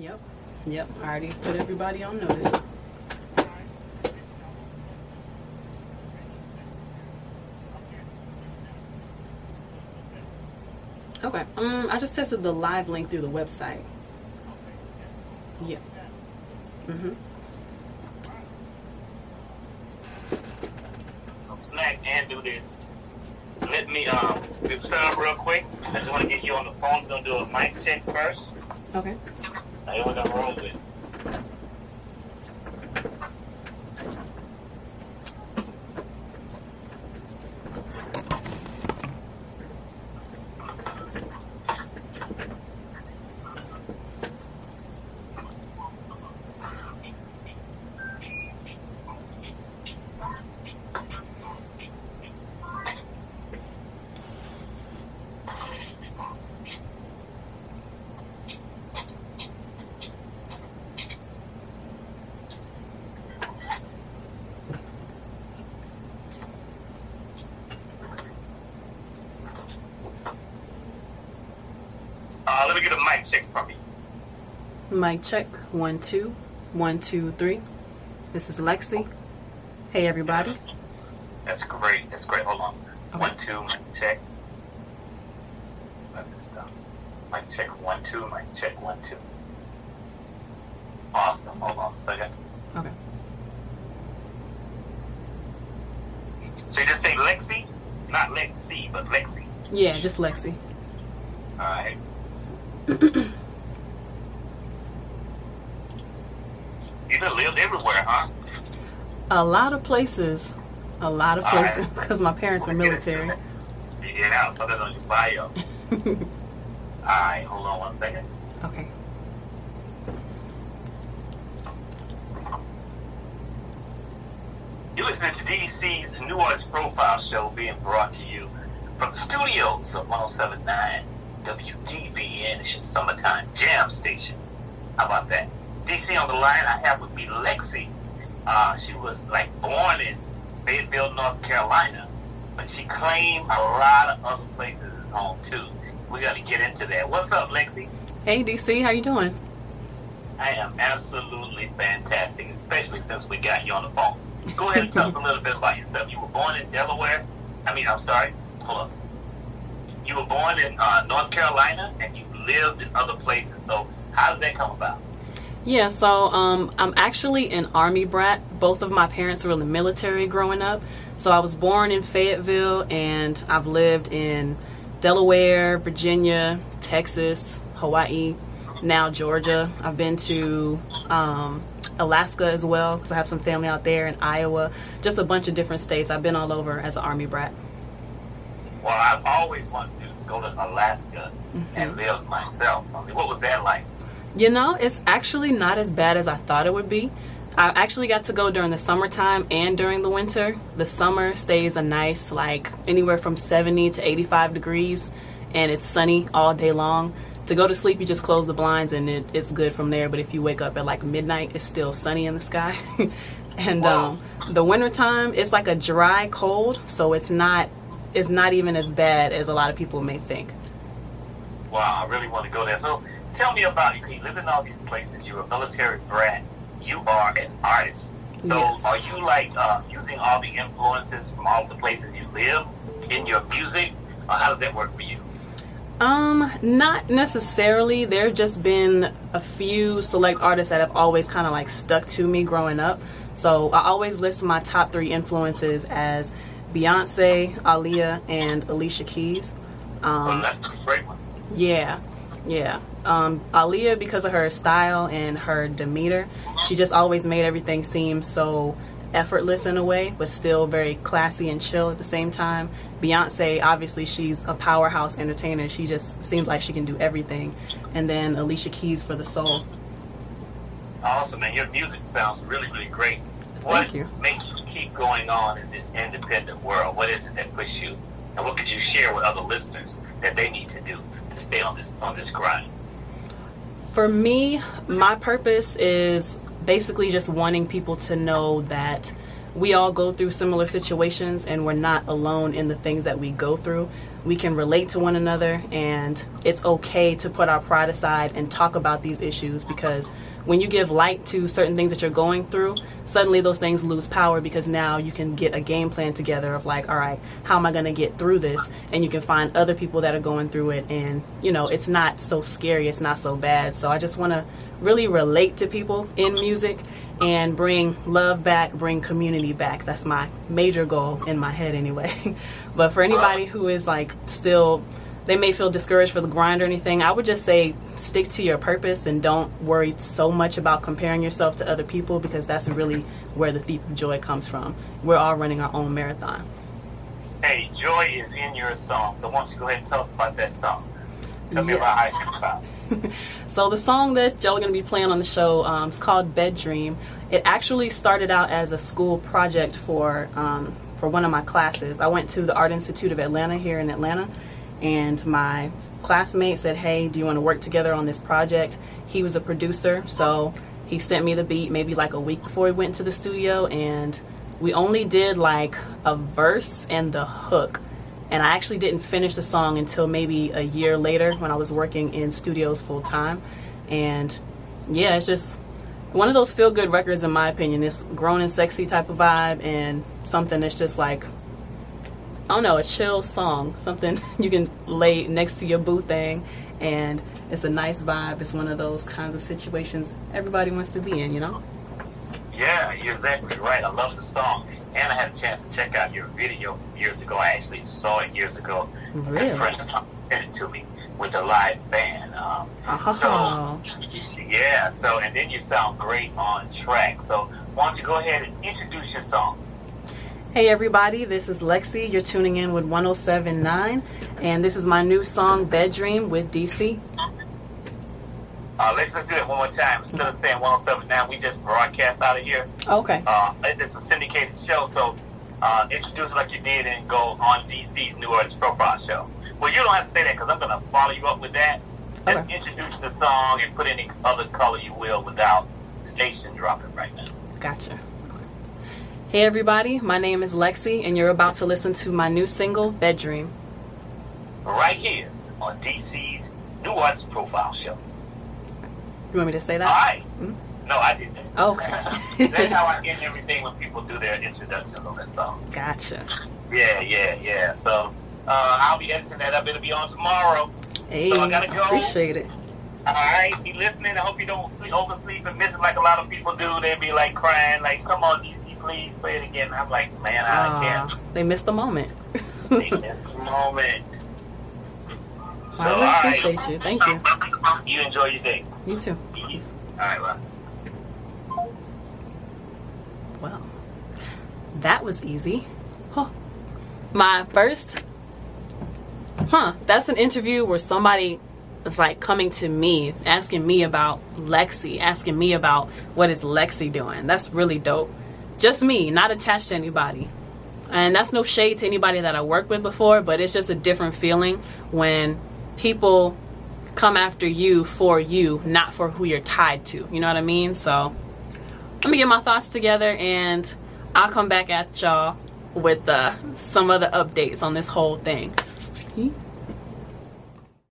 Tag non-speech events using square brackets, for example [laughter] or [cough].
Yep. Yep. I already put everybody on notice. Okay. Um, I just tested the live link through the website. Yeah. Mhm. I'll snack and do this. Let me um set up real quick. I just want to get you on the phone. We're gonna do a mic check first. Okay. Now here we're gonna roll with. Get a mic check from you. Mic check. One, two. One, two, three. This is Lexi. Hey, everybody. That's great. That's great. Hold on. Okay. One, two, mic check. Let this down. Mic check. One, two. Mic check. One, two. Awesome. Hold on a second. Okay. So you just say Lexi? Not Lexi, but Lexi. Yeah, just Lexi. Alright. You done lived everywhere, huh? A lot of places. A lot of places because my parents were military. Yeah, so that's on your bio. [laughs] Alright, hold on one second. Okay. You're listening to DC's New Profile Show being brought to you from the studios of 1079 WDBN. It's your summertime jam station. How about that? DC on the line, I have with me Lexi. Uh, she was like born in Fayetteville, North Carolina, but she claimed a lot of other places as home too. We're gonna get into that. What's up, Lexi? Hey, DC, how you doing? I am absolutely fantastic, especially since we got you on the phone. Go ahead and tell us [laughs] a little bit about yourself. You were born in Delaware. I mean, I'm sorry. Hold up. You were born in uh, North Carolina, and you lived in other places. So, how does that come about? Yeah, so um, I'm actually an Army brat. Both of my parents were in the military growing up. So I was born in Fayetteville and I've lived in Delaware, Virginia, Texas, Hawaii, now Georgia. I've been to um, Alaska as well because I have some family out there in Iowa. Just a bunch of different states. I've been all over as an Army brat. Well, I've always wanted to go to Alaska and live myself. I mean, what was that like? You know, it's actually not as bad as I thought it would be. I actually got to go during the summertime and during the winter. The summer stays a nice, like anywhere from 70 to 85 degrees, and it's sunny all day long. To go to sleep, you just close the blinds and it, it's good from there. But if you wake up at like midnight, it's still sunny in the sky. [laughs] and Wow. um, the wintertime, it's like a dry cold, so it's not it's not even as bad as a lot of people may think. Wow, I really want to go there. So, tell me about you. You live in all these places. You're a military brat. You are an artist. So, Yes. are you like uh, using all the influences from all the places you live in your music? Or how does that work for you? Um, not necessarily. There have just been a few select artists that have always kind of like stuck to me growing up. So I always list my top three influences as Beyonce, Aaliyah, and Alicia Keys. well, Um, that's the great ones. yeah, yeah. Um, Aaliyah because of her style and her demeanor. She just always made everything seem so effortless in a way, but still very classy and chill at the same time. Beyonce, obviously, she's a powerhouse entertainer. She just seems like she can do everything. And then Alicia Keys for the soul. Awesome, and your music sounds really, really great. What you. makes you keep going on in this independent world? What is it that pushes you? And what could you share with other listeners that they need to do to stay on this on this grind? For me, my purpose is basically just wanting people to know that we all go through similar situations and we're not alone in the things that we go through. we can relate to one another and it's okay to put our pride aside and talk about these issues because when you give light to certain things that you're going through, suddenly those things lose power because now you can get a game plan together of like, all right, how am I going to get through this? And you can find other people that are going through it and, you know, it's not so scary, it's not so bad. So I just want to really relate to people in music and bring love back, bring community back. That's my major goal in my head anyway. [laughs] but for anybody who is like still they may feel discouraged for the grind or anything, I would just say stick to your purpose and don't worry so much about comparing yourself to other people because that's really where the thief of joy comes from. We're all running our own marathon. Hey, joy is in your song, so why don't you go ahead and tell us about that song? Tell me about how you feel. So the song that y'all are going to be playing on the show um, is called "Bedroom." It actually started out as a school project for um, for one of my classes. I went to the Art Institute of Atlanta here in Atlanta, and my classmate said, "Hey, do you want to work together on this project?" He was a producer, so he sent me the beat maybe like a week before we went to the studio, and we only did like a verse and the hook and I actually didn't finish the song until maybe a year later when I was working in studios full time. And yeah, it's just one of those feel good records, in my opinion. It's grown and sexy type of vibe, and something that's just like, I don't know, a chill song. Something [laughs] you can lay next to your boo thing, and it's a nice vibe. It's one of those kinds of situations everybody wants to be in, you know? Yeah, you're exactly right. I love the song. And I had a chance to check out your video from years ago. I actually saw it years ago. Really? A friend of mine sent it to me with a live band. Um, Oh. So, yeah, so, and then you sound great on track. So, why don't you go ahead and introduce your song? Hey everybody, this is Lexi. You're tuning in with 1079, and this is my new song, Bedroom with DC. Uh, let's, let's do it one more time. Instead of saying 1079, we just broadcast out of here. Okay. Uh, it's a syndicated show, so uh, introduce it like you did and go on DC's New Artist Profile Show. Well, you don't have to say that because I'm going to follow you up with that. Just Okay. introduce the song and put any other color you will without station dropping right now. Gotcha. Hey everybody, my name is Lexi, and you're about to listen to my new single, Bedroom. Right here on DC's New Artist Profile Show. You want me to say that? right. Mhm. No, I didn't. Okay. [laughs] That's how I end everything when people do their introductions on that song. Gotcha. Yeah, yeah, yeah. So uh, I'll be editing that up. It'll be on tomorrow. Hey, So I gotta go. appreciate it. All right, be listening. I hope you don't sleep, oversleep and miss it like a lot of people do. They be like crying, like, "Come on, DC, please play it again." I'm like, man, I Aw, can't. they missed the moment. Take this moment. [laughs] So, I all really right. appreciate you. Thank you. You enjoy your day. You too. All right, well. Well, that was easy. Huh. My first, huh? That's an interview where somebody is like coming to me, asking me about Lexi, asking me about what is Lexi doing. That's really dope. Just me, not attached to anybody. And that's no shade to anybody that I worked with before, but it's just a different feeling when people come after you for you, not for who you're tied to. You know what I mean? So let me get my thoughts together and I'll come back at y'all with uh, some other updates on this whole thing.